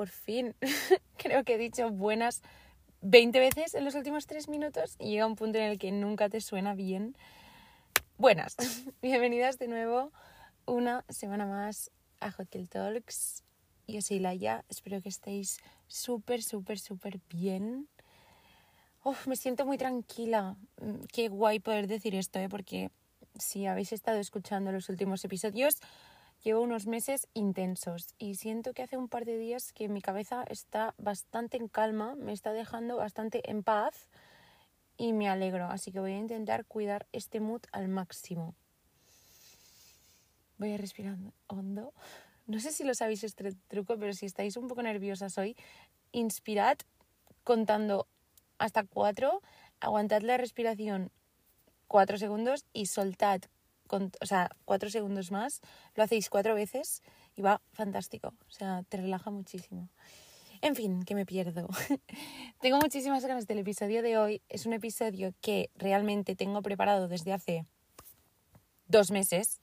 por fin. Creo que he dicho buenas 20 veces en los últimos 3 minutos y llega un punto en el que nunca te suena bien. Buenas, bienvenidas de nuevo una semana más a Hotel Talks. Yo soy Laia, espero que estéis súper, súper, súper bien. Me siento muy tranquila. Mm, qué guay poder decir esto, ¿eh? porque si habéis estado escuchando los últimos episodios, llevo unos meses intensos y siento que hace un par de días que mi cabeza está bastante en calma, me está dejando bastante en paz y me alegro, así que voy a intentar cuidar este mood al máximo. Voy a respirar hondo. No sé si lo sabéis este truco, pero si estáis un poco nerviosas hoy, inspirad contando hasta cuatro, aguantad la respiración cuatro segundos y soltad, o sea, cuatro segundos más, lo hacéis cuatro veces y va fantástico, o sea, te relaja muchísimo. En fin, que me pierdo. tengo muchísimas ganas del episodio de hoy. Es un episodio que realmente tengo preparado desde hace dos meses.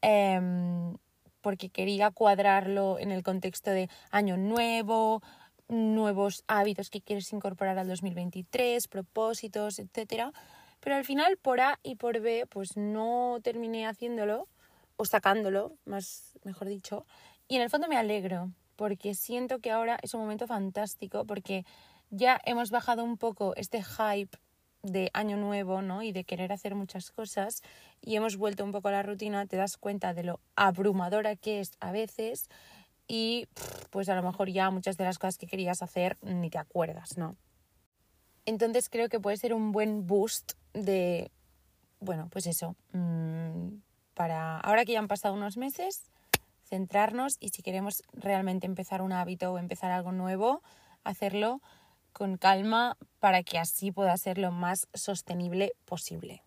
Em, porque quería cuadrarlo en el contexto de año nuevo, nuevos hábitos que quieres incorporar al 2023, propósitos, etcétera. Pero al final, por A y por B, pues no terminé haciéndolo, o sacándolo, más mejor dicho. Y en el fondo me alegro, porque siento que ahora es un momento fantástico, porque ya hemos bajado un poco este hype de año nuevo, ¿no? Y de querer hacer muchas cosas y hemos vuelto un poco a la rutina, te das cuenta de lo abrumadora que es a veces y pues a lo mejor ya muchas de las cosas que querías hacer ni te acuerdas, ¿no? Entonces creo que puede ser un buen boost de, bueno, pues eso, mm, para ahora que ya han pasado unos meses, centrarnos y si queremos realmente empezar un hábito o empezar algo nuevo, hacerlo con calma para que así pueda ser lo más sostenible posible.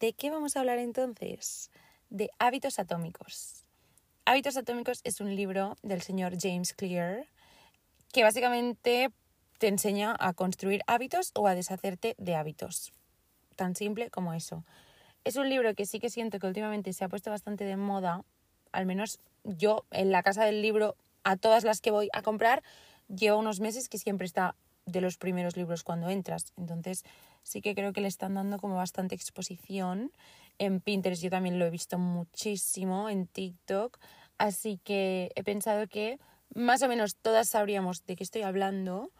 ¿De qué vamos a hablar entonces? De hábitos atómicos. Hábitos atómicos es un libro del señor James Clear que básicamente te enseña a construir hábitos o a deshacerte de hábitos. Tan simple como eso. Es un libro que sí que siento que últimamente se ha puesto bastante de moda, al menos yo en la casa del libro, a todas las que voy a comprar, llevo unos meses que siempre está de los primeros libros cuando entras. Entonces sí que creo que le están dando como bastante exposición. En Pinterest yo también lo he visto muchísimo, en TikTok. Así que he pensado que más o menos todas sabríamos de qué estoy hablando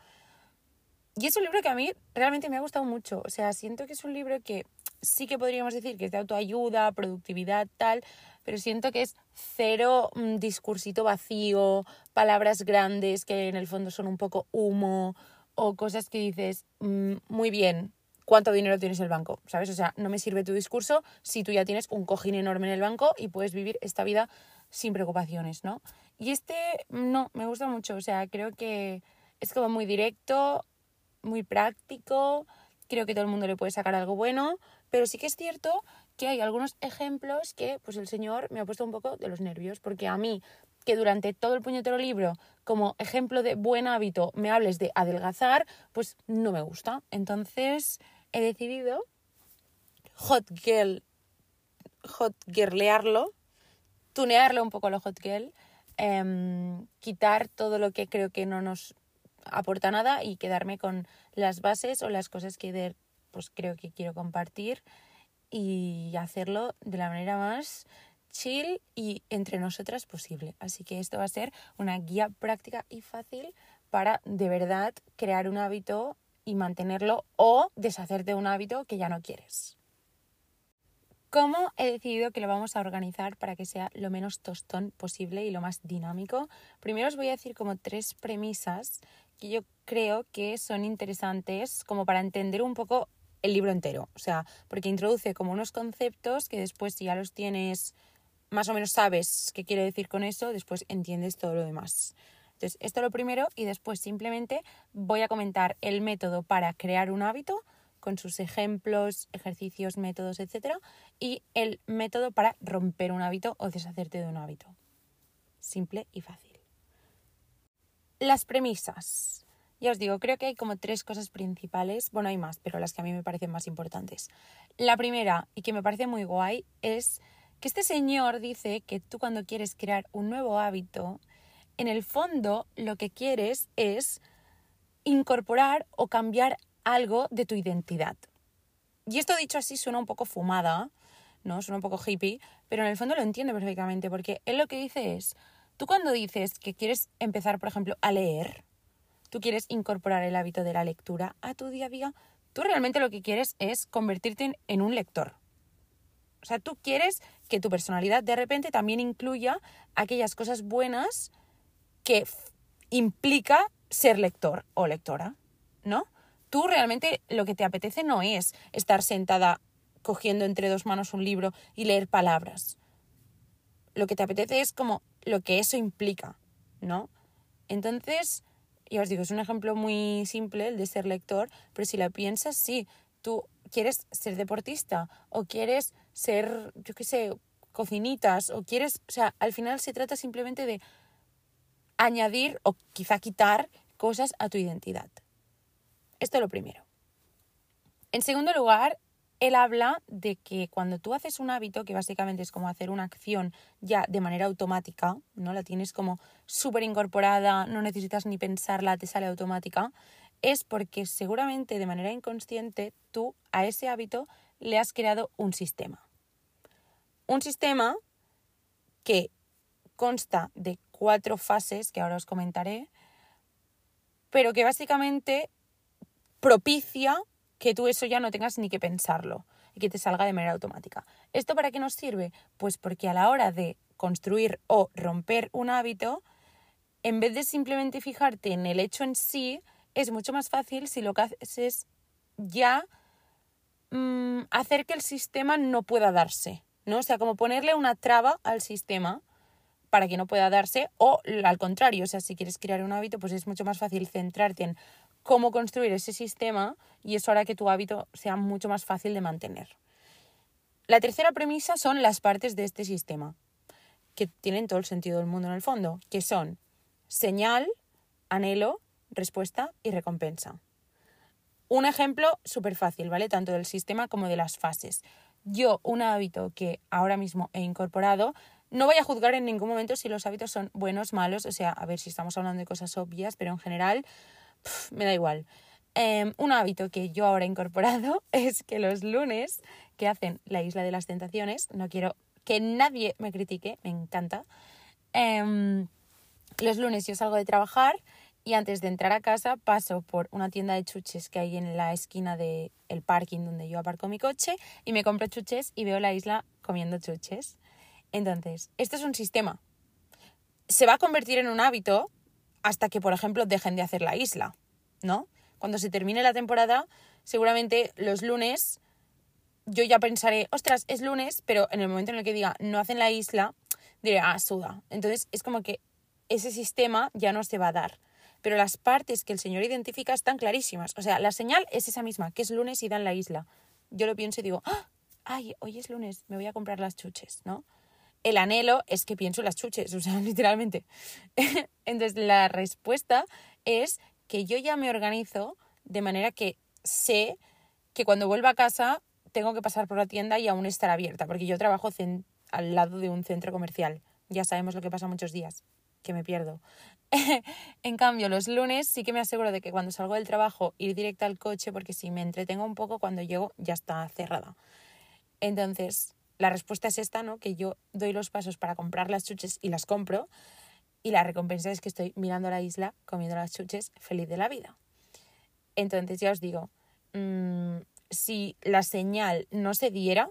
y es un libro que a mí realmente me ha gustado mucho. O sea, siento que es un libro que sí que podríamos decir que es de autoayuda, productividad, tal, pero siento que es cero mm, discursito vacío, palabras grandes que en el fondo son un poco humo o cosas que dices, mm, muy bien, ¿cuánto dinero tienes en el banco? ¿Sabes? O sea, no me sirve tu discurso si tú ya tienes un cojín enorme en el banco y puedes vivir esta vida sin preocupaciones, ¿no? Y este no, me gusta mucho, o sea, creo que es como muy directo, muy práctico, creo que todo el mundo le puede sacar algo bueno, pero sí que es cierto que hay algunos ejemplos que pues el señor me ha puesto un poco de los nervios, porque a mí que durante todo el puñetero libro como ejemplo de buen hábito me hables de adelgazar, pues no me gusta. Entonces he decidido hot girl, hot girlearlo, tunearlo un poco a lo hot girl, em, quitar todo lo que creo que no nos aporta nada y quedarme con las bases o las cosas que pues creo que quiero compartir y hacerlo de la manera más chill y entre nosotras posible. Así que esto va a ser una guía práctica y fácil para de verdad crear un hábito y mantenerlo o deshacerte de un hábito que ya no quieres. ¿Cómo he decidido que lo vamos a organizar para que sea lo menos tostón posible y lo más dinámico? Primero os voy a decir como tres premisas que yo creo que son interesantes como para entender un poco el libro entero. O sea, porque introduce como unos conceptos que después si ya los tienes, más o menos sabes qué quiere decir con eso, después entiendes todo lo demás. Entonces, esto lo primero y después simplemente voy a comentar el método para crear un hábito con sus ejemplos, ejercicios, métodos, etc. Y el método para romper un hábito o deshacerte de un hábito. Simple y fácil. Las premisas. Ya os digo, creo que hay como tres cosas principales. Bueno, hay más, pero las que a mí me parecen más importantes. La primera, y que me parece muy guay, es que este señor dice que tú cuando quieres crear un nuevo hábito, en el fondo lo que quieres es incorporar o cambiar algo de tu identidad. Y esto dicho así suena un poco fumada, ¿no? Suena un poco hippie, pero en el fondo lo entiende perfectamente, porque él lo que dice es, tú cuando dices que quieres empezar, por ejemplo, a leer, tú quieres incorporar el hábito de la lectura a tu día a día, tú realmente lo que quieres es convertirte en, un lector. O sea, tú quieres que tu personalidad de repente también incluya aquellas cosas buenas que implica ser lector o lectora, ¿no? Tú realmente lo que te apetece no es estar sentada cogiendo entre dos manos un libro y leer palabras. Lo que te apetece es como lo que eso implica, ¿no? Entonces, ya os digo, es un ejemplo muy simple el de ser lector, pero si la piensas, sí, tú quieres ser deportista o quieres ser, yo qué sé, cocinitas o quieres, o sea, al final se trata simplemente de añadir o quizá quitar cosas a tu identidad. Esto es lo primero. En segundo lugar, él habla de que cuando tú haces un hábito, que básicamente es como hacer una acción ya de manera automática, ¿no? La tienes como súper incorporada, no necesitas ni pensarla, te sale automática, es porque seguramente de manera inconsciente tú a ese hábito le has creado un sistema. Un sistema que consta de cuatro fases, que ahora os comentaré, pero que básicamente propicia que tú eso ya no tengas ni que pensarlo y que te salga de manera automática. ¿Esto para qué nos sirve? Pues porque a la hora de construir o romper un hábito, en vez de simplemente fijarte en el hecho en sí, es mucho más fácil si lo que haces es ya mm, hacer que el sistema no pueda darse, ¿no? O sea, como ponerle una traba al sistema para que no pueda darse o al contrario, o sea, si quieres crear un hábito, pues es mucho más fácil centrarte en cómo construir ese sistema y eso hará que tu hábito sea mucho más fácil de mantener. La tercera premisa son las partes de este sistema, que tienen todo el sentido del mundo en el fondo, que son señal, anhelo, respuesta y recompensa. Un ejemplo súper fácil, ¿vale? Tanto del sistema como de las fases. Yo, un hábito que ahora mismo he incorporado, no voy a juzgar en ningún momento si los hábitos son buenos, malos, o sea, a ver si estamos hablando de cosas obvias, pero en general me da igual. Em, un hábito que yo ahora he incorporado es que los lunes que hacen la Isla de las Tentaciones, no quiero que nadie me critique, me encanta. Em, los lunes yo salgo de trabajar y antes de entrar a casa paso por una tienda de chuches que hay en la esquina del el parking donde yo aparco mi coche y me compro chuches y veo la isla comiendo chuches. Entonces, esto es un sistema. Se va a convertir en un hábito hasta que, por ejemplo, dejen de hacer la isla, ¿no? Cuando se termine la temporada, seguramente los lunes yo ya pensaré, ostras, es lunes, pero en el momento en el que diga no hacen la isla, diré, ah, suda. Entonces es como que ese sistema ya no se va a dar. Pero las partes que el Señor identifica están clarísimas. O sea, la señal es esa misma, que es lunes y dan la isla. Yo lo pienso y digo, ¡Ah! ay, hoy es lunes, me voy a comprar las chuches, ¿no? El anhelo es que pienso en las chuches, o sea, literalmente. Entonces, la respuesta es que yo ya me organizo de manera que sé que cuando vuelva a casa tengo que pasar por la tienda y aún estar abierta, porque yo trabajo al lado de un centro comercial. Ya sabemos lo que pasa muchos días, que me pierdo. en cambio, los lunes sí que me aseguro de que cuando salgo del trabajo ir directa al coche, porque si me entretengo un poco, cuando llego ya está cerrada. Entonces, la respuesta es esta, ¿no? Que yo doy los pasos para comprar las chuches y las compro. Y la recompensa es que estoy mirando la isla, comiendo las chuches, feliz de la vida. Entonces, ya os digo, mm, si la señal no se diera,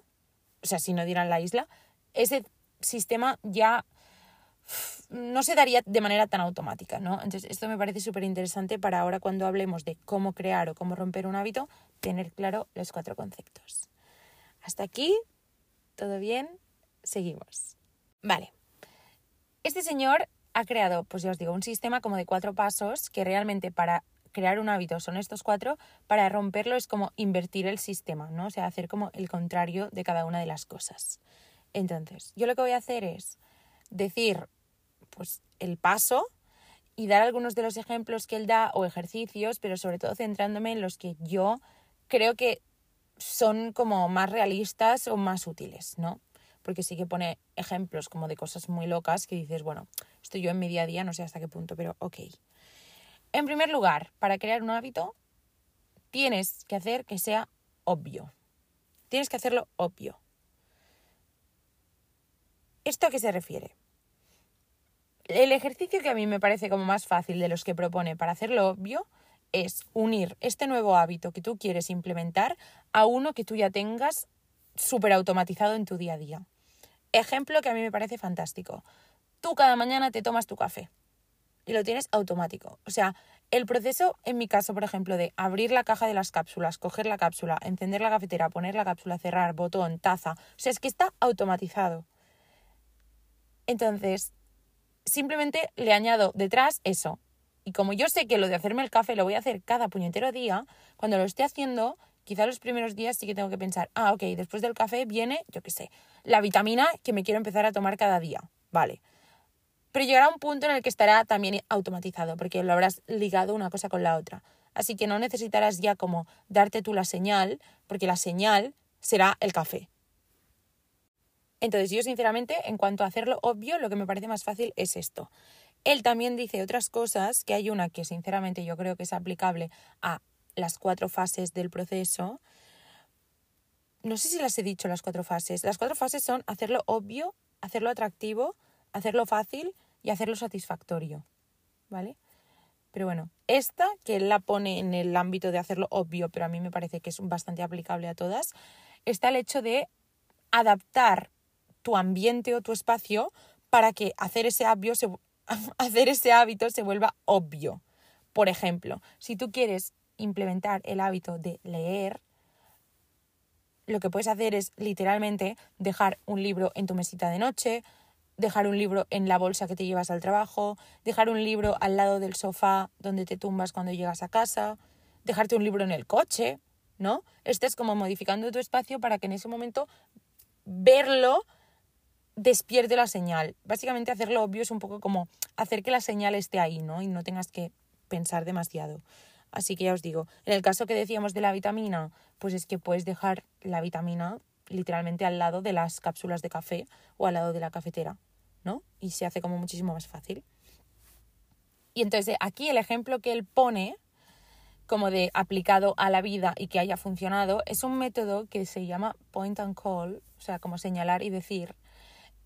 o sea, si no dieran la isla, ese sistema ya no se daría de manera tan automática, ¿no? Entonces, esto me parece súper interesante para ahora cuando hablemos de cómo crear o cómo romper un hábito, tener claro los cuatro conceptos. Hasta aquí ¿Todo bien? Seguimos. Vale. Este señor ha creado, pues ya os digo, un sistema como de cuatro pasos que realmente para crear un hábito son estos cuatro, para romperlo es como invertir el sistema, ¿no? O sea, hacer como el contrario de cada una de las cosas. Entonces, yo lo que voy a hacer es decir, pues, el paso y dar algunos de los ejemplos que él da o ejercicios, pero sobre todo centrándome en los que yo creo que son como más realistas o más útiles, ¿no? Porque sí que pone ejemplos como de cosas muy locas que dices, bueno, Esto yo en mi día a día no sé hasta qué punto, pero ok. En primer lugar, para crear un hábito, tienes que hacer que sea obvio. Tienes que hacerlo obvio. ¿Esto a qué se refiere? El ejercicio que a mí me parece como más fácil de los que propone para hacerlo obvio es unir este nuevo hábito que tú quieres implementar a uno que tú ya tengas súper automatizado en tu día a día. Ejemplo que a mí me parece fantástico. Tú cada mañana te tomas tu café y lo tienes automático. O sea, el proceso, en mi caso, por ejemplo, de abrir la caja de las cápsulas, coger la cápsula, encender la cafetera, poner la cápsula, cerrar, botón, taza, o sea, es que está automatizado. Entonces, simplemente le añado detrás eso. Y como yo sé que lo de hacerme el café lo voy a hacer cada puñetero día, cuando lo esté haciendo, quizá los primeros días sí que tengo que pensar, ah, ok, después del café viene, yo qué sé, la vitamina que me quiero empezar a tomar cada día. Vale. Pero llegará un punto en el que estará también automatizado, porque lo habrás ligado una cosa con la otra. Así que no necesitarás ya como darte tú la señal, porque la señal será el café. Entonces yo sinceramente, en cuanto a hacerlo obvio, lo que me parece más fácil es esto. Él también dice otras cosas, que hay una que sinceramente yo creo que es aplicable a las cuatro fases del proceso. No sé si las he dicho las cuatro fases. Las cuatro fases son hacerlo obvio, hacerlo atractivo, hacerlo fácil y hacerlo satisfactorio. ¿Vale? Pero bueno, esta que él la pone en el ámbito de hacerlo obvio, pero a mí me parece que es bastante aplicable a todas, está el hecho de adaptar tu ambiente o tu espacio para que hacer ese, se, hacer ese hábito se vuelva obvio. Por ejemplo, si tú quieres implementar el hábito de leer, lo que puedes hacer es literalmente dejar un libro en tu mesita de noche, dejar un libro en la bolsa que te llevas al trabajo, dejar un libro al lado del sofá donde te tumbas cuando llegas a casa, dejarte un libro en el coche, ¿no? Estés como modificando tu espacio para que en ese momento verlo despierte la señal. Básicamente hacerlo obvio es un poco como hacer que la señal esté ahí, ¿no? Y no tengas que pensar demasiado. Así que ya os digo, en el caso que decíamos de la vitamina, pues es que puedes dejar la vitamina literalmente al lado de las cápsulas de café o al lado de la cafetera, ¿no? Y se hace como muchísimo más fácil. Y entonces aquí el ejemplo que él pone como de aplicado a la vida y que haya funcionado es un método que se llama point and call, o sea, como señalar y decir,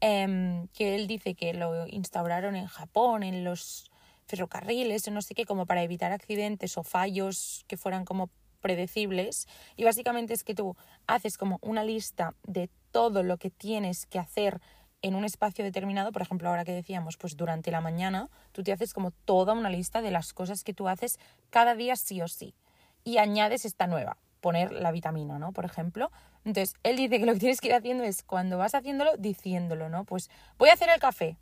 Em, que él dice que lo instauraron en Japón, en los ferrocarriles, no sé qué, como para evitar accidentes o fallos que fueran como predecibles. Y básicamente es que tú haces como una lista de todo lo que tienes que hacer en un espacio determinado, por ejemplo, ahora que decíamos, pues durante la mañana, tú te haces como toda una lista de las cosas que tú haces cada día sí o sí. Y añades esta nueva, poner la vitamina, ¿no? Por ejemplo. Entonces, él dice que lo que tienes que ir haciendo es, cuando vas haciéndolo, diciéndolo, ¿no? Pues voy a hacer el café,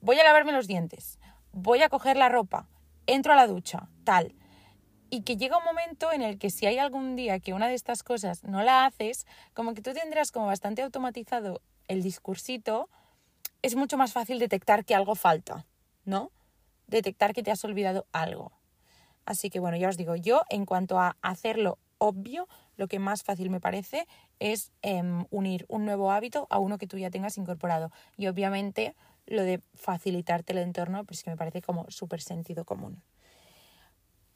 voy a lavarme los dientes, voy a coger la ropa, entro a la ducha, tal. Y que llega un momento en el que si hay algún día que una de estas cosas no la haces, como que tú tendrás como bastante automatizado el discursito, es mucho más fácil detectar que algo falta, ¿no? Detectar que te has olvidado algo. Así que bueno, ya os digo, yo en cuanto a hacerlo obvio, lo que más fácil me parece es em, unir un nuevo hábito a uno que tú ya tengas incorporado. Y obviamente lo de facilitarte el entorno, pues que me parece como súper sentido común.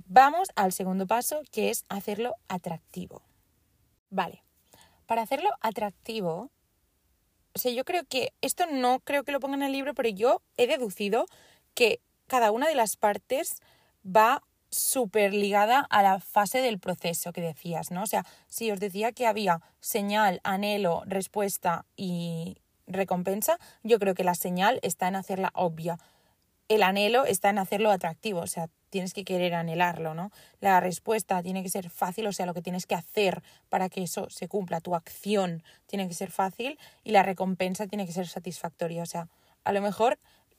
Vamos al segundo paso, que es hacerlo atractivo. Vale, para hacerlo atractivo, o sea, yo creo que esto no creo que lo ponga en el libro, pero yo he deducido que cada una de las partes va súper ligada a la fase del proceso que decías, ¿no? O sea, si os decía que había señal, anhelo, respuesta y recompensa, yo creo que la señal está en hacerla obvia. El anhelo está en hacerlo atractivo, o sea, tienes que querer anhelarlo, ¿no? La respuesta tiene que ser fácil, o sea, lo que tienes que hacer para que eso se cumpla, tu acción tiene que ser fácil y la recompensa tiene que ser satisfactoria, o sea, a lo mejor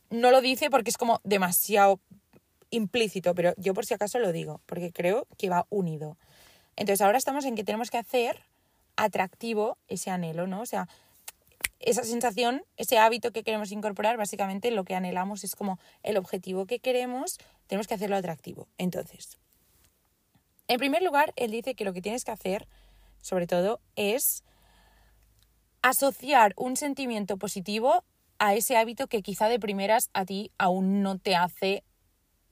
no lo dice porque es como demasiado implícito, pero yo por si acaso lo digo, porque creo que va unido. Entonces ahora estamos en que tenemos que hacer atractivo ese anhelo, ¿no? O sea, esa sensación, ese hábito que queremos incorporar, básicamente lo que anhelamos es como el objetivo que queremos, tenemos que hacerlo atractivo. Entonces, en primer lugar, él dice que lo que tienes que hacer, sobre todo, es asociar un sentimiento positivo a ese hábito que quizá de primeras a ti aún no te hace,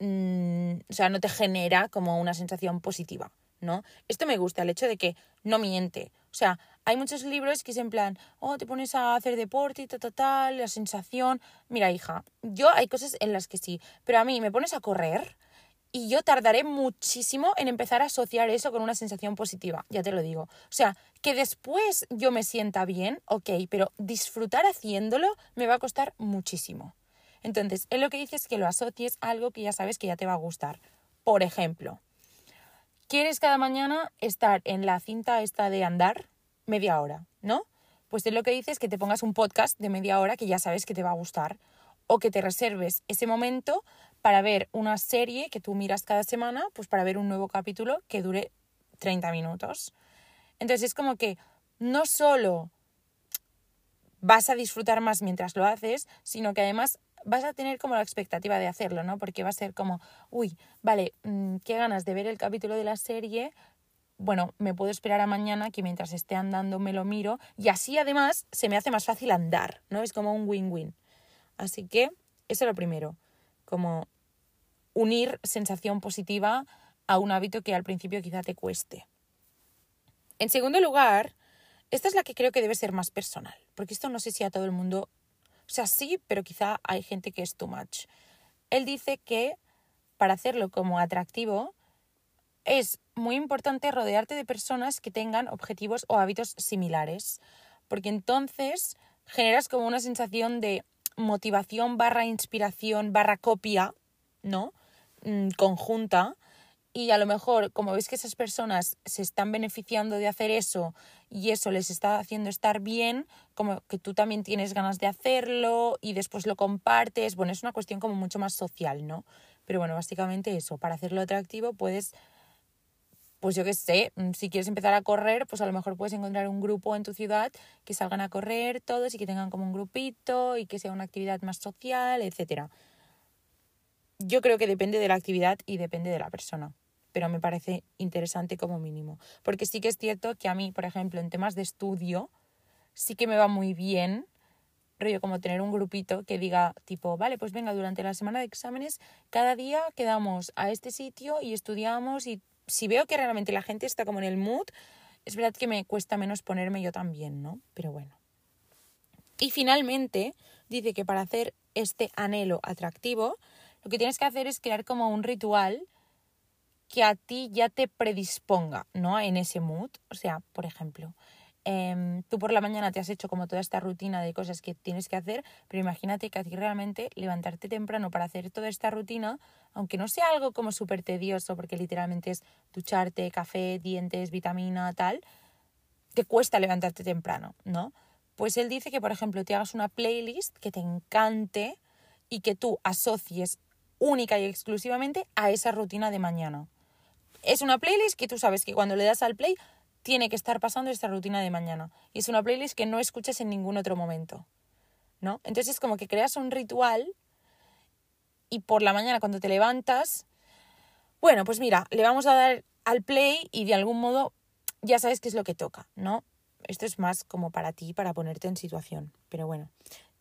mm, o sea, no te genera como una sensación positiva, ¿no? Esto me gusta, el hecho de que no miente. O sea, hay muchos libros que es en plan, oh, te pones a hacer deporte y tal, tal, tal, la sensación. Mira, hija, yo hay cosas en las que sí, pero a mí me pones a correr y yo tardaré muchísimo en empezar a asociar eso con una sensación positiva, ya te lo digo. O sea, que después yo me sienta bien, ok, pero disfrutar haciéndolo me va a costar muchísimo. Entonces, él lo que dice es que lo asocies a algo que ya sabes que ya te va a gustar. Por ejemplo, ¿quieres cada mañana estar en la cinta esta de andar media hora, no? Pues él lo que dice es que te pongas un podcast de media hora que ya sabes que te va a gustar o que te reserves ese momento para ver una serie que tú miras cada semana, pues para ver un nuevo capítulo que dure 30 minutos. Entonces es como que no solo vas a disfrutar más mientras lo haces, sino que además vas a tener como la expectativa de hacerlo, ¿no? Porque va a ser como, uy, vale, mm, qué ganas de ver el capítulo de la serie, bueno, me puedo esperar a mañana que mientras esté andando me lo miro y así además se me hace más fácil andar, ¿no? Es como un win-win. Así que eso es lo primero, como unir sensación positiva a un hábito que al principio quizá te cueste. En segundo lugar, esta es la que creo que debe ser más personal, porque esto no sé si a todo el mundo, sea, sí, pero quizá hay gente que es too much. Él dice que para hacerlo como atractivo es muy importante rodearte de personas que tengan objetivos o hábitos similares, porque entonces generas como una sensación de motivación barra inspiración barra copia, ¿no? Mm, conjunta y a lo mejor como ves que esas personas se están beneficiando de hacer eso y eso les está haciendo estar bien, como que tú también tienes ganas de hacerlo y después lo compartes, bueno, es una cuestión como mucho más social, ¿no? Pero bueno, básicamente eso, para hacerlo atractivo puedes, pues yo qué sé, mm, si quieres empezar a correr, pues a lo mejor puedes encontrar un grupo en tu ciudad que salgan a correr todos y que tengan como un grupito y que sea una actividad más social, etcétera yo creo que depende de la actividad y depende de la persona, pero me parece interesante como mínimo. Porque sí que es cierto que a mí, por ejemplo, en temas de estudio, sí que me va muy bien, rollo como tener un grupito que diga tipo, vale, pues venga, durante la semana de exámenes, cada día quedamos a este sitio y estudiamos y si veo que realmente la gente está como en el mood, es verdad que me cuesta menos ponerme yo también, ¿no? Pero bueno. Y finalmente, dice que para hacer este anhelo atractivo, lo que tienes que hacer es crear como un ritual que a ti ya te predisponga, ¿no? En ese mood. O sea, por ejemplo, em, tú por la mañana te has hecho como toda esta rutina de cosas que tienes que hacer, pero imagínate que a ti realmente levantarte temprano para hacer toda esta rutina, aunque no sea algo como súper tedioso, porque literalmente es ducharte, café, dientes, vitamina, tal, te cuesta levantarte temprano, ¿no? Pues él dice que, por ejemplo, te hagas una playlist que te encante y que tú asocies única y exclusivamente a esa rutina de mañana. Es una playlist que tú sabes que cuando le das al play tiene que estar pasando esta rutina de mañana. Y es una playlist que no escuchas en ningún otro momento. ¿No? Entonces es como que creas un ritual y por la mañana cuando te levantas, bueno, pues mira, le vamos a dar al play y de algún modo ya sabes qué es lo que toca, ¿no? Esto es más como para ti, para ponerte en situación. Pero bueno,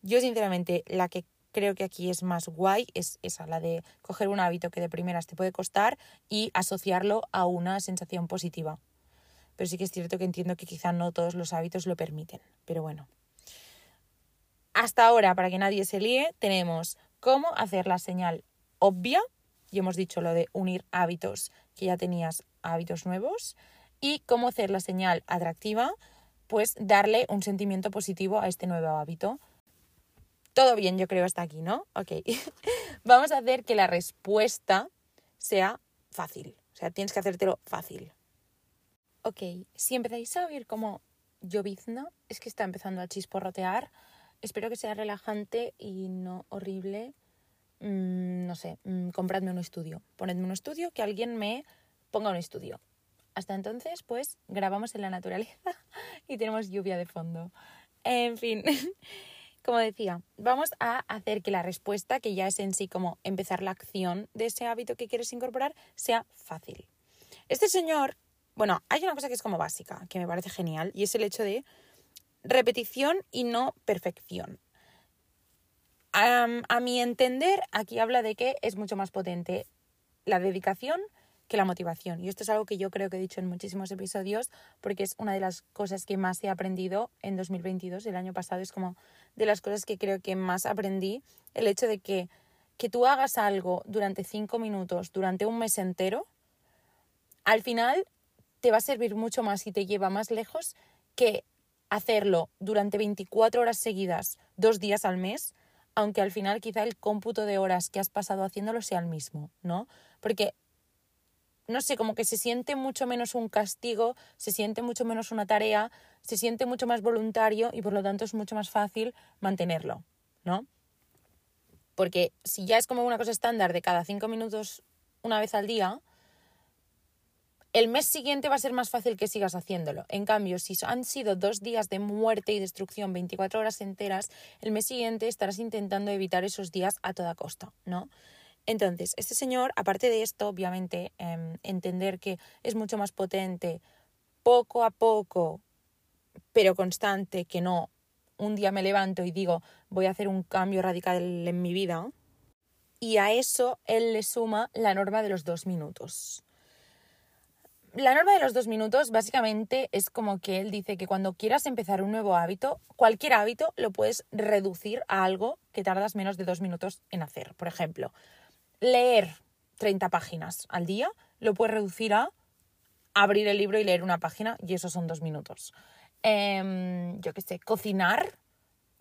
yo sinceramente la que creo que aquí es más guay, es esa, la de coger un hábito que de primeras te puede costar y asociarlo a una sensación positiva. Pero sí que es cierto que entiendo que quizá no todos los hábitos lo permiten. Pero bueno. Hasta ahora, para que nadie se líe, tenemos cómo hacer la señal obvia, y hemos dicho lo de unir hábitos que ya tenías a hábitos nuevos, y cómo hacer la señal atractiva, pues darle un sentimiento positivo a este nuevo hábito todo bien, yo creo, hasta aquí, ¿no? Ok. Vamos a hacer que la respuesta sea fácil. O sea, tienes que hacértelo fácil. Ok, si empezáis a oír como llovizna, es que está empezando a chisporrotear. Espero que sea relajante y no horrible. Mm, no sé, mm, compradme un estudio. Ponedme un estudio, que alguien me ponga un estudio. Hasta entonces, pues grabamos en la naturaleza y tenemos lluvia de fondo. En fin. Como decía, vamos a hacer que la respuesta, que ya es en sí como empezar la acción de ese hábito que quieres incorporar, sea fácil. Este señor, bueno, hay una cosa que es como básica, que me parece genial, y es el hecho de repetición y no perfección. a mi entender, aquí habla de que es mucho más potente la dedicación que la motivación. Y esto es algo que yo creo que he dicho en muchísimos episodios porque es una de las cosas que más he aprendido en 2022. El año pasado es como de las cosas que creo que más aprendí. El hecho de que, que tú hagas algo durante cinco minutos, durante un mes entero, al final te va a servir mucho más y te lleva más lejos que hacerlo durante 24 horas seguidas, dos días al mes, aunque al final quizá el cómputo de horas que has pasado haciéndolo sea el mismo, ¿no? Porque, no sé, como que se siente mucho menos un castigo, se siente mucho menos una tarea, se siente mucho más voluntario y por lo tanto es mucho más fácil mantenerlo, ¿no? Porque si ya es como una cosa estándar de cada cinco minutos una vez al día, el mes siguiente va a ser más fácil que sigas haciéndolo. En cambio, si han sido dos días de muerte y destrucción, 24 horas enteras, el mes siguiente estarás intentando evitar esos días a toda costa, ¿no? Entonces, este señor, aparte de esto, obviamente, em, entender que es mucho más potente poco a poco, pero constante, que no un día me levanto y digo voy a hacer un cambio radical en mi vida. Y a eso él le suma la norma de los dos minutos la norma de los dos minutos básicamente es como que él dice que cuando quieras empezar un nuevo hábito, cualquier hábito lo puedes reducir a algo que tardas menos de dos minutos en hacer. Por ejemplo, leer 30 páginas al día lo puedes reducir a abrir el libro y leer una página y esos son dos minutos. Em, yo qué sé, cocinar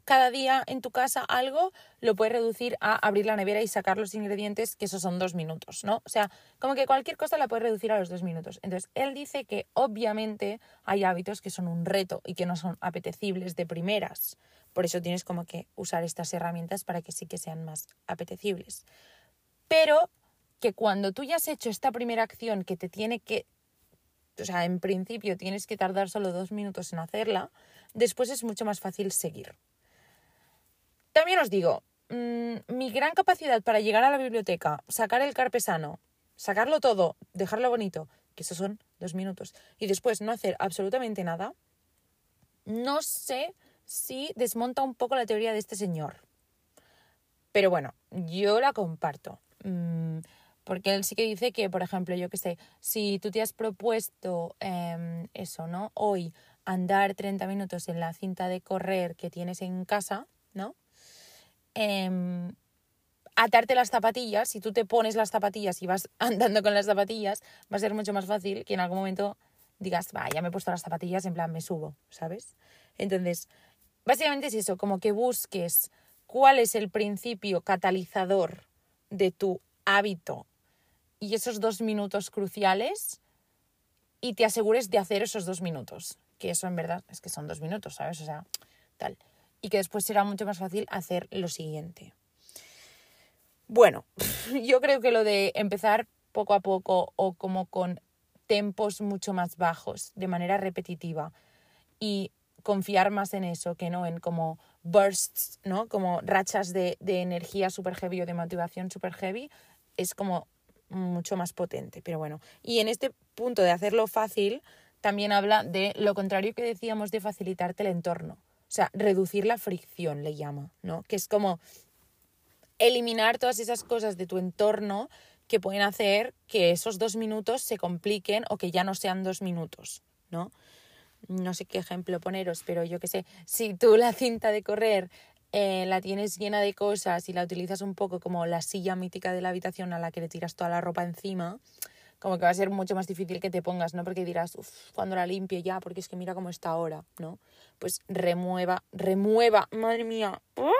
cada día en tu casa algo, lo puedes reducir a abrir la nevera y sacar los ingredientes, que esos son dos minutos, ¿no? O sea, como que cualquier cosa la puedes reducir a los dos minutos. Entonces, él dice que obviamente hay hábitos que son un reto y que no son apetecibles de primeras. Por eso tienes como que usar estas herramientas para que sí que sean más apetecibles. Pero que cuando tú ya has hecho esta primera acción que te tiene que o sea, en principio tienes que tardar solo dos minutos en hacerla, después es mucho más fácil seguir. También os digo, mm, mi gran capacidad para llegar a la biblioteca, sacar el carpesano, sacarlo todo, dejarlo bonito, que esos son dos minutos, y después no hacer absolutamente nada, no sé si desmonta un poco la teoría de este señor. Pero bueno, yo la comparto. Mm, porque él sí que dice que, por ejemplo, yo que sé, si tú te has propuesto em, eso, ¿no? Hoy andar 30 minutos en la cinta de correr que tienes en casa, ¿no? Em, atarte las zapatillas, si tú te pones las zapatillas y vas andando con las zapatillas, va a ser mucho más fácil que en algún momento digas, va, ya me he puesto las zapatillas, en plan me subo, ¿sabes? Entonces, básicamente es eso, como que busques cuál es el principio catalizador de tu hábito y esos dos minutos cruciales y te asegures de hacer esos dos minutos, que eso en verdad es que son dos minutos, ¿sabes? O sea, tal y que después será mucho más fácil hacer lo siguiente. Bueno, yo creo que lo de empezar poco a poco o como con tempos mucho más bajos, de manera repetitiva, y confiar más en eso que no en como bursts, ¿no? Como rachas de, de energía super heavy o de motivación super heavy, es como mucho más potente. Pero bueno, y en este punto de hacerlo fácil, también habla de lo contrario que decíamos de facilitarte el entorno. O sea, reducir la fricción le llama, ¿no? Que es como eliminar todas esas cosas de tu entorno que pueden hacer que esos dos minutos se compliquen o que ya no sean dos minutos, ¿no? No sé qué ejemplo poneros, pero yo qué sé, si tú la cinta de correr eh, la tienes llena de cosas y la utilizas un poco como la silla mítica de la habitación a la que le tiras toda la ropa encima, como que va a ser mucho más difícil que te pongas, ¿no? Porque dirás, uff, cuando la limpie ya, porque es que mira cómo está ahora, ¿no? Pues remueva, remueva, madre mía. ¡Ah!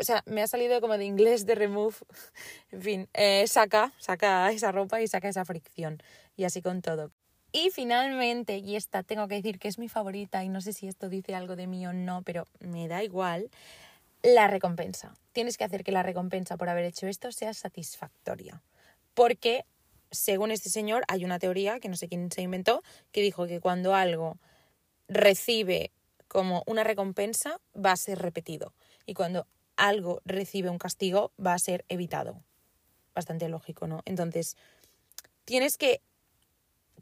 O sea, me ha salido como de inglés de remove. en fin, eh, saca, saca esa ropa y saca esa fricción. Y así con todo. Y finalmente, y esta tengo que decir que es mi favorita y no sé si esto dice algo de mí o no, pero me da igual, la recompensa. Tienes que hacer que la recompensa por haber hecho esto sea satisfactoria. Porque según este señor, hay una teoría que no sé quién se inventó, que dijo que cuando algo recibe como una recompensa, va a ser repetido. Y cuando algo recibe un castigo, va a ser evitado. Bastante lógico, ¿no? Entonces, tienes que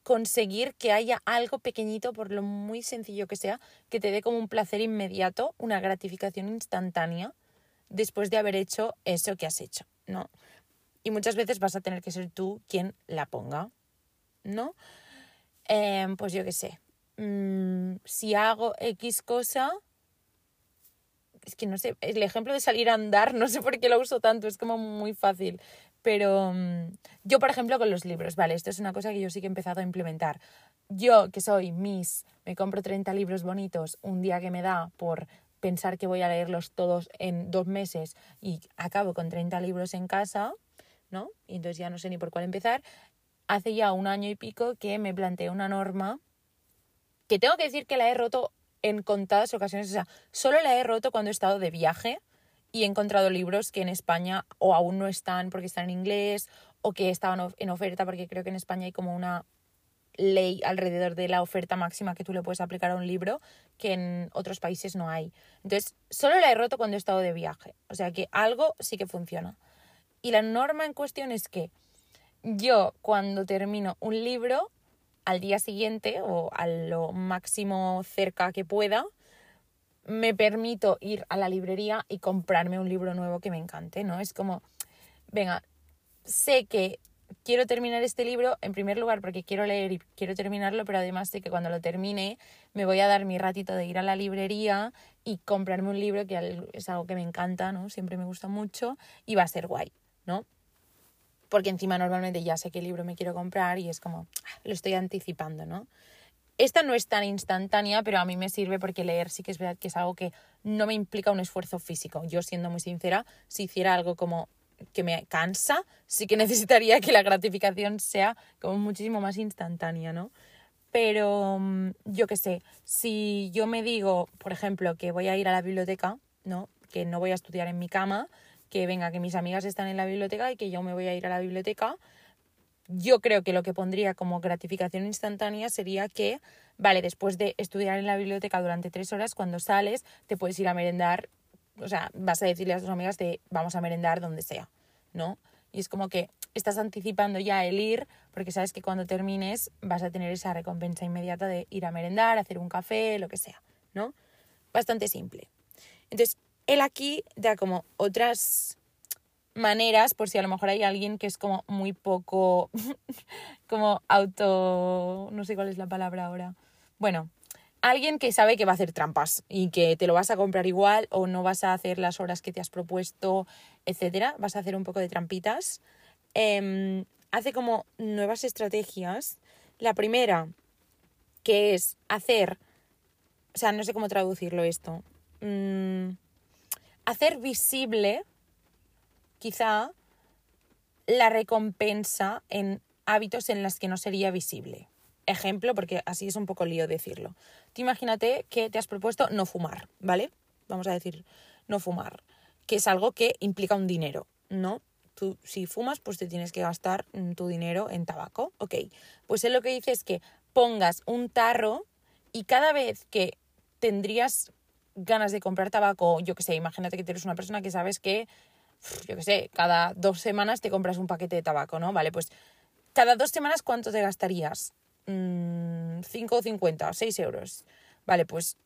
conseguir que haya algo pequeñito, por lo muy sencillo que sea, que te dé como un placer inmediato, una gratificación instantánea después de haber hecho eso que has hecho, ¿no? Y muchas veces vas a tener que ser tú quien la ponga, ¿no? Em, pues yo qué sé. Mm, si hago X cosa, es que no sé, el ejemplo de salir a andar, no sé por qué lo uso tanto, es como muy fácil. Pero mm, yo, por ejemplo, con los libros, vale, esto es una cosa que yo sí que he empezado a implementar. Yo, que soy Miss, me compro 30 libros bonitos un día que me da por pensar que voy a leerlos todos en dos meses y acabo con 30 libros en casa, ¿no? Y entonces ya no sé ni por cuál empezar. Hace ya un año y pico que me planteé una norma que tengo que decir que la he roto en contadas ocasiones. O sea, solo la he roto cuando he estado de viaje y he encontrado libros que en España o aún no están porque están en inglés o que estaban en oferta porque creo que en España hay como una ley alrededor de la oferta máxima que tú le puedes aplicar a un libro que en otros países no hay. Entonces, solo la he roto cuando he estado de viaje. O sea que algo sí que funciona. Y la norma en cuestión es que yo cuando termino un libro, al día siguiente o a lo máximo cerca que pueda, me permito ir a la librería y comprarme un libro nuevo que me encante, ¿no? Es como, venga, sé que quiero terminar este libro en primer lugar porque quiero leer y quiero terminarlo, pero además sé que cuando lo termine me voy a dar mi ratito de ir a la librería y comprarme un libro que es algo que me encanta, ¿no? Siempre me gusta mucho y va a ser guay, ¿no? Porque encima normalmente ya sé qué libro me quiero comprar y es como, ah, lo estoy anticipando, ¿no? Esta no es tan instantánea, pero a mí me sirve porque leer sí que es verdad que es algo que no me implica un esfuerzo físico. Yo, siendo muy sincera, si hiciera algo como que me cansa, sí que necesitaría que la gratificación sea como muchísimo más instantánea, ¿no? Pero mm, yo qué sé, si yo me digo, por ejemplo, que voy a ir a la biblioteca, ¿no? Que no voy a estudiar en mi cama, que venga, que mis amigas están en la biblioteca y que yo me voy a ir a la biblioteca, yo creo que lo que pondría como gratificación instantánea sería que, vale, después de estudiar en la biblioteca durante tres horas, cuando sales, te puedes ir a merendar o sea, vas a decirle a tus amigas de vamos a merendar donde sea, ¿no? Y es como que estás anticipando ya el ir, porque sabes que cuando termines vas a tener esa recompensa inmediata de ir a merendar, hacer un café, lo que sea, ¿no? Bastante simple. Entonces, él aquí da como otras maneras, por si a lo mejor hay alguien que es como muy poco, como auto, no sé cuál es la palabra ahora. Bueno, alguien que sabe que va a hacer trampas y que te lo vas a comprar igual o no vas a hacer las horas que te has propuesto, etcétera, vas a hacer un poco de trampitas. Em, hace como nuevas estrategias. La primera, que es hacer, o sea, no sé cómo traducirlo esto, mm, hacer visible, quizá, la recompensa en hábitos en las que no sería visible ejemplo, porque así es un poco lío decirlo. Tú imagínate que te has propuesto no fumar, ¿vale? Vamos a decir no fumar, que es algo que implica un dinero, ¿no? Tú si fumas, pues te tienes que gastar mm, tu dinero en tabaco, ok. Pues él lo que dice es que pongas un tarro y cada vez que tendrías ganas de comprar tabaco, yo que sé, imagínate que eres una persona que sabes que, yo que sé, cada dos semanas te compras un paquete de tabaco, ¿no? Vale, pues cada dos semanas, ¿cuánto te gastarías? 5,50, mm, 6 euros. Vale, pues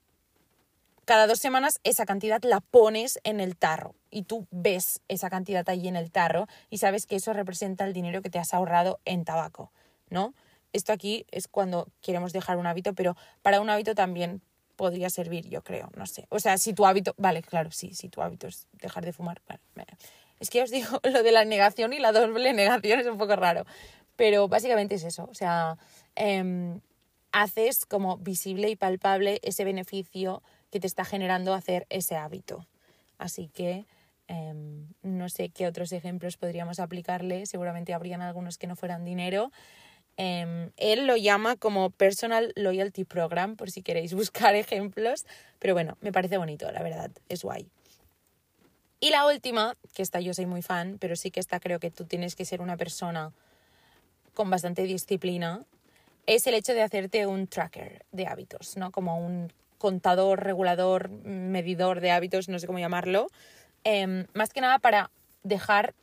cada dos semanas esa cantidad la pones en el tarro y tú ves esa cantidad allí en el tarro y sabes que eso representa el dinero que te has ahorrado en tabaco, ¿no? Esto aquí es cuando queremos dejar un hábito, pero para un hábito también podría servir, yo creo, no sé. O sea, si tu hábito, vale, claro, sí, si tu hábito es dejar de fumar, Es que os digo, lo de la negación y la doble negación es un poco raro, pero básicamente es eso, o sea, Em, haces como visible y palpable ese beneficio que te está generando hacer ese hábito. Así que em, no sé qué otros ejemplos podríamos aplicarle, seguramente habrían algunos que no fueran dinero. Em, él lo llama como Personal Loyalty Program, por si queréis buscar ejemplos, pero bueno, me parece bonito, la verdad, es guay. Y la última, que esta yo soy muy fan, pero sí que esta creo que tú tienes que ser una persona con bastante disciplina es el hecho de hacerte un tracker de hábitos, ¿no? Como un contador, regulador, medidor de hábitos, no sé cómo llamarlo, em, más que nada para dejar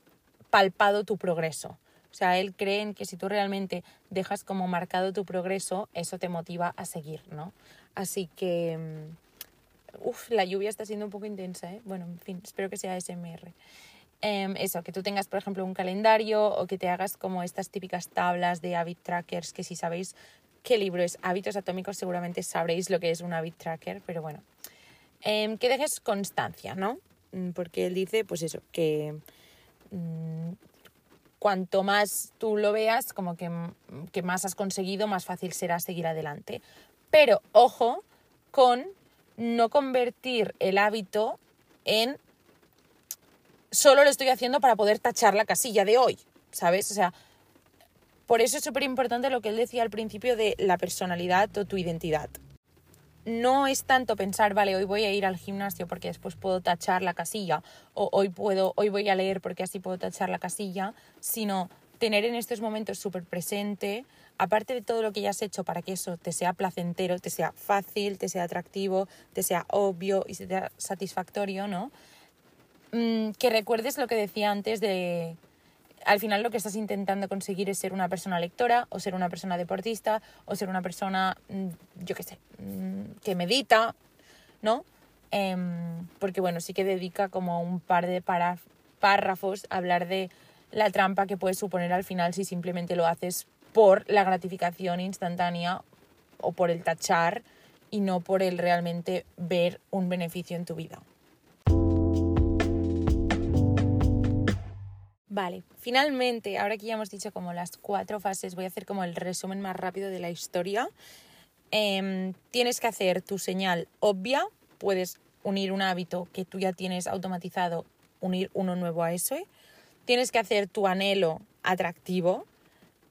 palpado tu progreso. O sea, él cree que si tú realmente dejas como marcado tu progreso, eso te motiva a seguir, ¿no? Así que em, Uf, la lluvia está siendo un poco intensa, ¿eh? Bueno, en fin, espero que sea SMR. Em, eso, que tú tengas, por ejemplo, un calendario o que te hagas como estas típicas tablas de habit trackers, que si sabéis qué libro es Hábitos Atómicos, seguramente sabréis lo que es un habit tracker, pero bueno. Em, que dejes constancia, ¿no? Mm, porque él dice, pues eso, que mm, cuanto más tú lo veas, como que, que más has conseguido, más fácil será seguir adelante. Pero ojo con no convertir el hábito en solo lo estoy haciendo para poder tachar la casilla de hoy, ¿sabes? O sea, por eso es súper importante lo que él decía al principio de la personalidad o tu identidad. No es tanto pensar, vale, hoy voy a ir al gimnasio porque después puedo tachar la casilla, o hoy puedo, hoy voy a leer porque así puedo tachar la casilla, sino tener en estos momentos súper presente, aparte de todo lo que ya has hecho para que eso te sea placentero, te sea fácil, te sea atractivo, te sea obvio y sea satisfactorio, ¿no? Mm, que recuerdes lo que decía antes de, al final lo que estás intentando conseguir es ser una persona lectora o ser una persona deportista o ser una persona, mm, yo qué sé, mm, que medita, ¿no? Em, porque bueno, sí que dedica como un par de párrafos a hablar de la trampa que puede suponer al final si simplemente lo haces por la gratificación instantánea o por el tachar y no por el realmente ver un beneficio en tu vida. Vale, finalmente, ahora que ya hemos dicho como las cuatro fases, voy a hacer como el resumen más rápido de la historia. Em, tienes que hacer tu señal obvia, puedes unir un hábito que tú ya tienes automatizado, unir uno nuevo a eso. Tienes que hacer tu anhelo atractivo.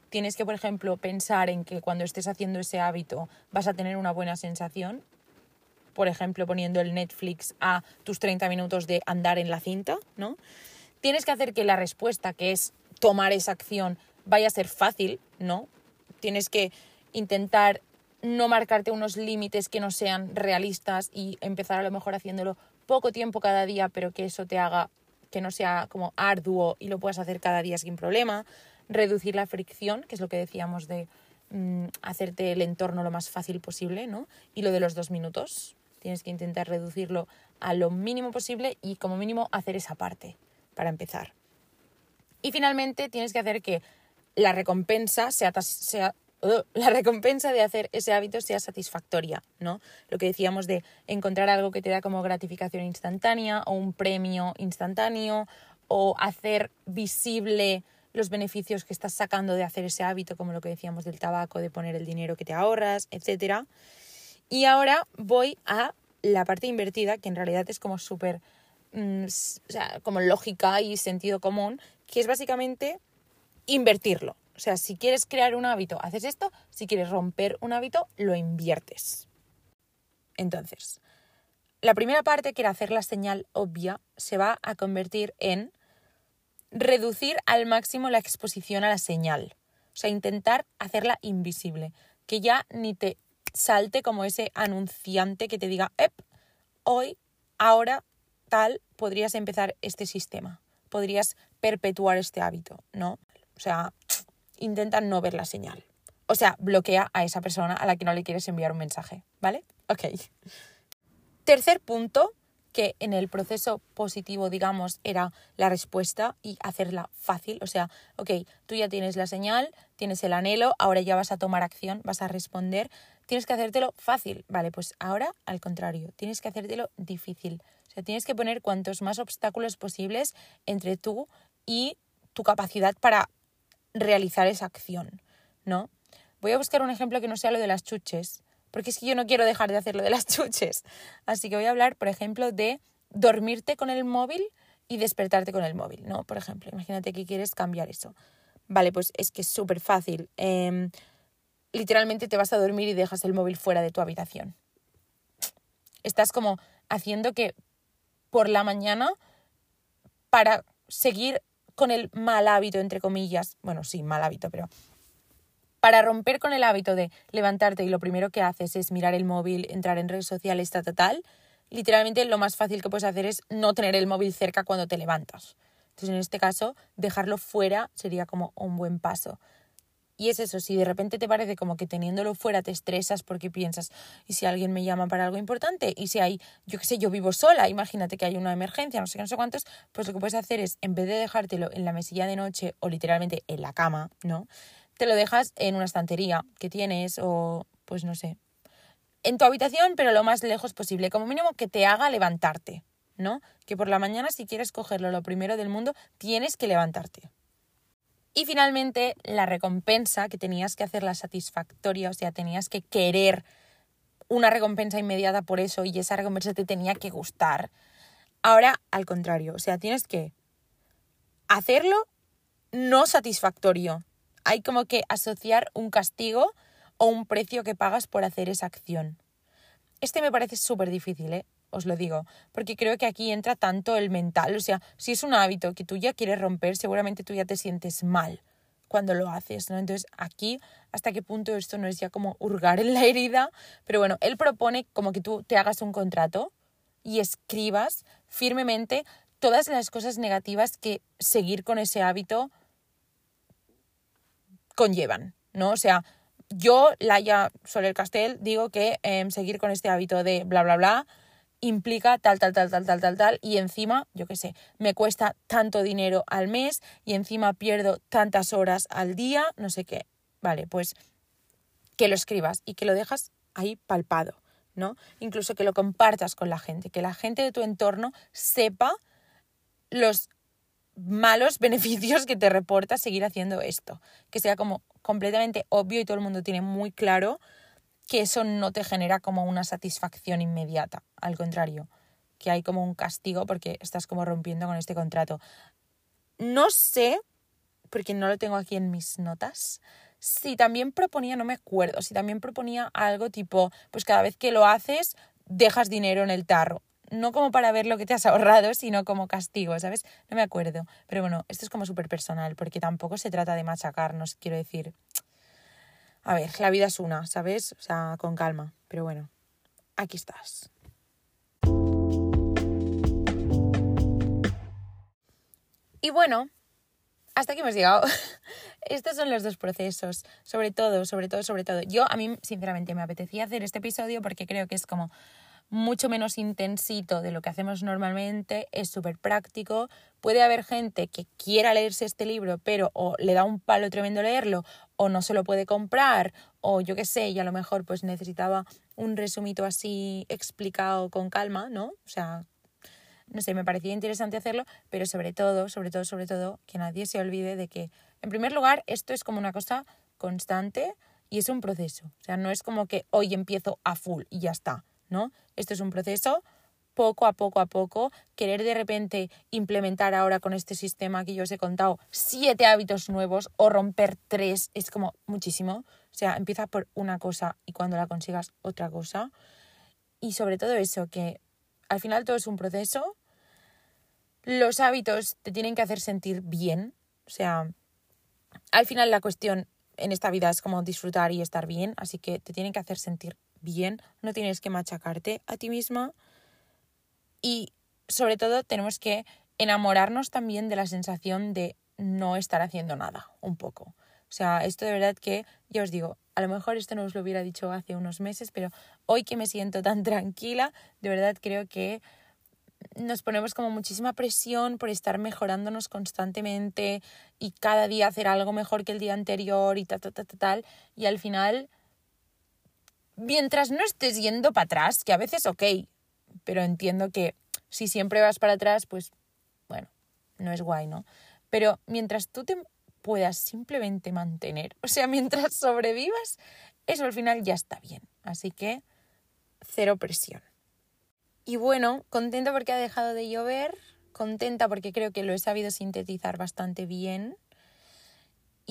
Tienes que, por ejemplo, pensar en que cuando estés haciendo ese hábito vas a tener una buena sensación. Por ejemplo, poniendo el Netflix a tus 30 minutos de andar en la cinta, ¿no? Tienes que hacer que la respuesta, que es tomar esa acción, vaya a ser fácil, ¿no? Tienes que intentar no marcarte unos límites que no sean realistas y empezar a lo mejor haciéndolo poco tiempo cada día, pero que eso te haga que no sea como arduo y lo puedas hacer cada día sin problema. Reducir la fricción, que es lo que decíamos de mm, hacerte el entorno lo más fácil posible, ¿no? Y lo de los dos minutos, tienes que intentar reducirlo a lo mínimo posible y como mínimo hacer esa parte para empezar. Y finalmente tienes que hacer que la recompensa sea, la recompensa de hacer ese hábito sea satisfactoria, ¿no? Lo que decíamos de encontrar algo que te da como gratificación instantánea o un premio instantáneo o hacer visible los beneficios que estás sacando de hacer ese hábito, como lo que decíamos del tabaco, de poner el dinero que te ahorras, etc. Y ahora voy a la parte invertida, que en realidad es como súper Mm, o sea, como lógica y sentido común, que es básicamente invertirlo. O sea, si quieres crear un hábito, haces esto, si quieres romper un hábito, lo inviertes. Entonces, la primera parte, que era hacer la señal obvia, se va a convertir en reducir al máximo la exposición a la señal. O sea, intentar hacerla invisible. Que ya ni te salte como ese anunciante que te diga. Hoy, ahora tal podrías empezar este sistema, podrías perpetuar este hábito, ¿no? O sea, intenta no ver la señal. O sea, bloquea a esa persona a la que no le quieres enviar un mensaje, ¿vale? Ok. Tercer punto, que en el proceso positivo, digamos, era la respuesta y hacerla fácil. O sea, ok, tú ya tienes la señal, tienes el anhelo, ahora ya vas a tomar acción, vas a responder. Tienes que hacértelo fácil. Vale, pues ahora al contrario, tienes que hacértelo difícil. O sea, tienes que poner cuantos más obstáculos posibles entre tú y tu capacidad para realizar esa acción, ¿no? Voy a buscar un ejemplo que no sea lo de las chuches, porque es que yo no quiero dejar de hacer lo de las chuches. Así que voy a hablar, por ejemplo, de dormirte con el móvil y despertarte con el móvil, ¿no? Por ejemplo, imagínate que quieres cambiar eso. Vale, pues es que es súper fácil. Em, literalmente te vas a dormir y dejas el móvil fuera de tu habitación. Estás como haciendo que por la mañana para seguir con el mal hábito, entre comillas, bueno, sí, mal hábito, pero para romper con el hábito de levantarte y lo primero que haces es mirar el móvil, entrar en redes sociales, tal, tal, tal, literalmente lo más fácil que puedes hacer es no tener el móvil cerca cuando te levantas. Entonces, en este caso, dejarlo fuera sería como un buen paso. Y es eso, si de repente te parece como que teniéndolo fuera te estresas porque piensas, ¿y si alguien me llama para algo importante? ¿Y si hay, yo qué sé, yo vivo sola, imagínate que hay una emergencia, no sé qué, no sé cuántos, pues lo que puedes hacer es, en vez de dejártelo en la mesilla de noche o literalmente en la cama, ¿no? Te lo dejas en una estantería que tienes o, pues no sé, en tu habitación, pero lo más lejos posible, como mínimo que te haga levantarte, ¿no? Que por la mañana si quieres cogerlo lo primero del mundo, tienes que levantarte. Y finalmente, la recompensa, que tenías que hacerla satisfactoria, o sea, tenías que querer una recompensa inmediata por eso y esa recompensa te tenía que gustar. Ahora, al contrario, o sea, tienes que hacerlo no satisfactorio. Hay como que asociar un castigo o un precio que pagas por hacer esa acción. Este me parece súper difícil, ¿eh? Os lo digo, porque creo que aquí entra tanto el mental, o sea, si es un hábito que tú ya quieres romper, seguramente tú ya te sientes mal cuando lo haces, ¿no? Entonces, aquí, hasta qué punto esto no es ya como hurgar en la herida, pero bueno, él propone como que tú te hagas un contrato y escribas firmemente todas las cosas negativas que seguir con ese hábito conllevan, ¿no? O sea, yo, Laia Soler Castell, digo que em, seguir con este hábito de bla, bla, bla, implica tal, tal, tal, tal, tal, tal, tal, y encima, yo qué sé, me cuesta tanto dinero al mes y encima pierdo tantas horas al día, no sé qué. Vale, pues que lo escribas y que lo dejas ahí palpado, ¿no? Incluso que lo compartas con la gente, que la gente de tu entorno sepa los malos beneficios que te reporta seguir haciendo esto, que sea como completamente obvio y todo el mundo tiene muy claro que eso no te genera como una satisfacción inmediata, al contrario, que hay como un castigo porque estás como rompiendo con este contrato. No sé, porque no lo tengo aquí en mis notas, si también proponía, no me acuerdo, si también proponía algo tipo, pues cada vez que lo haces, dejas dinero en el tarro. No como para ver lo que te has ahorrado, sino como castigo, ¿sabes? No me acuerdo. Pero bueno, esto es como súper personal, porque tampoco se trata de machacarnos, quiero decir a ver, la vida es una, ¿sabes? O sea, con calma. Pero bueno, aquí estás. Y bueno, hasta aquí hemos llegado. Estos son los dos procesos. Sobre todo, sobre todo, sobre todo. Yo, a mí, sinceramente, me apetecía hacer este episodio porque creo que es como mucho menos intensito de lo que hacemos normalmente, es súper práctico. Puede haber gente que quiera leerse este libro, pero o le da un palo tremendo leerlo, o no se lo puede comprar, o yo qué sé, y a lo mejor pues necesitaba un resumito así explicado con calma, ¿no? O sea, no sé, me parecía interesante hacerlo, pero sobre todo, sobre todo, sobre todo, que nadie se olvide de que, en primer lugar, esto es como una cosa constante y es un proceso. O sea, no es como que hoy empiezo a full y ya está ¿no? Esto es un proceso poco a poco a poco, querer de repente implementar ahora con este sistema que yo os he contado siete hábitos nuevos o romper tres es como muchísimo. O sea, empieza por una cosa y cuando la consigas otra cosa. Y sobre todo eso, que al final todo es un proceso. Los hábitos te tienen que hacer sentir bien. O sea, al final la cuestión en esta vida es como disfrutar y estar bien, así que te tienen que hacer sentir bien, no tienes que machacarte a ti misma y sobre todo tenemos que enamorarnos también de la sensación de no estar haciendo nada, un poco. O sea, esto de verdad que, ya os digo, a lo mejor esto no os lo hubiera dicho hace unos meses, pero hoy que me siento tan tranquila, de verdad creo que nos ponemos como muchísima presión por estar mejorándonos constantemente y cada día hacer algo mejor que el día anterior y tal, tal, tal, tal. Y al final mientras no estés yendo para atrás, que a veces ok, pero entiendo que si siempre vas para atrás, pues bueno, no es guay, ¿no? Pero mientras tú te puedas simplemente mantener, o sea, mientras sobrevivas, eso al final ya está bien. Así que cero presión. Y bueno, contenta porque ha dejado de llover, contenta porque creo que lo he sabido sintetizar bastante bien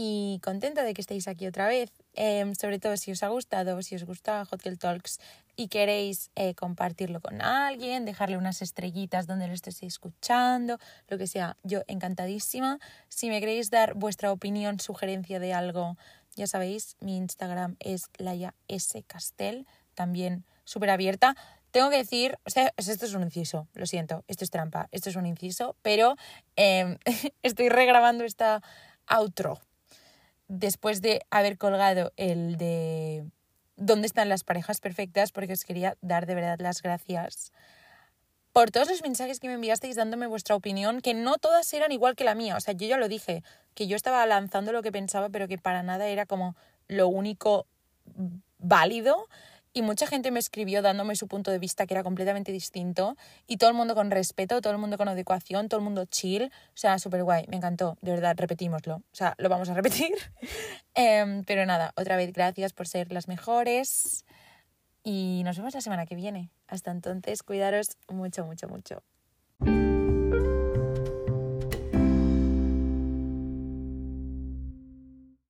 y contenta de que estéis aquí otra vez. Em, sobre todo si os ha gustado, si os gusta Hotel Talks y queréis eh, compartirlo con alguien, dejarle unas estrellitas donde lo estéis escuchando, lo que sea, yo encantadísima. Si me queréis dar vuestra opinión, sugerencia de algo, ya sabéis, mi Instagram es Laia S. Castel, también súper abierta. Tengo que decir, o sea, esto es un inciso, lo siento, esto es trampa, esto es un inciso, pero em, estoy regrabando esta outro después de haber colgado el de dónde están las parejas perfectas, porque os quería dar de verdad las gracias por todos los mensajes que me enviasteis dándome vuestra opinión, que no todas eran igual que la mía. O sea, yo ya lo dije, que yo estaba lanzando lo que pensaba, pero que para nada era como lo único válido. Y mucha gente me escribió dándome su punto de vista que era completamente distinto. Y todo el mundo con respeto, todo el mundo con adecuación, todo el mundo chill. O sea, súper guay, me encantó. De verdad, repetímoslo. O sea, lo vamos a repetir. Em, pero nada, otra vez gracias por ser las mejores. Y nos vemos la semana que viene. Hasta entonces, cuidaros mucho, mucho, mucho.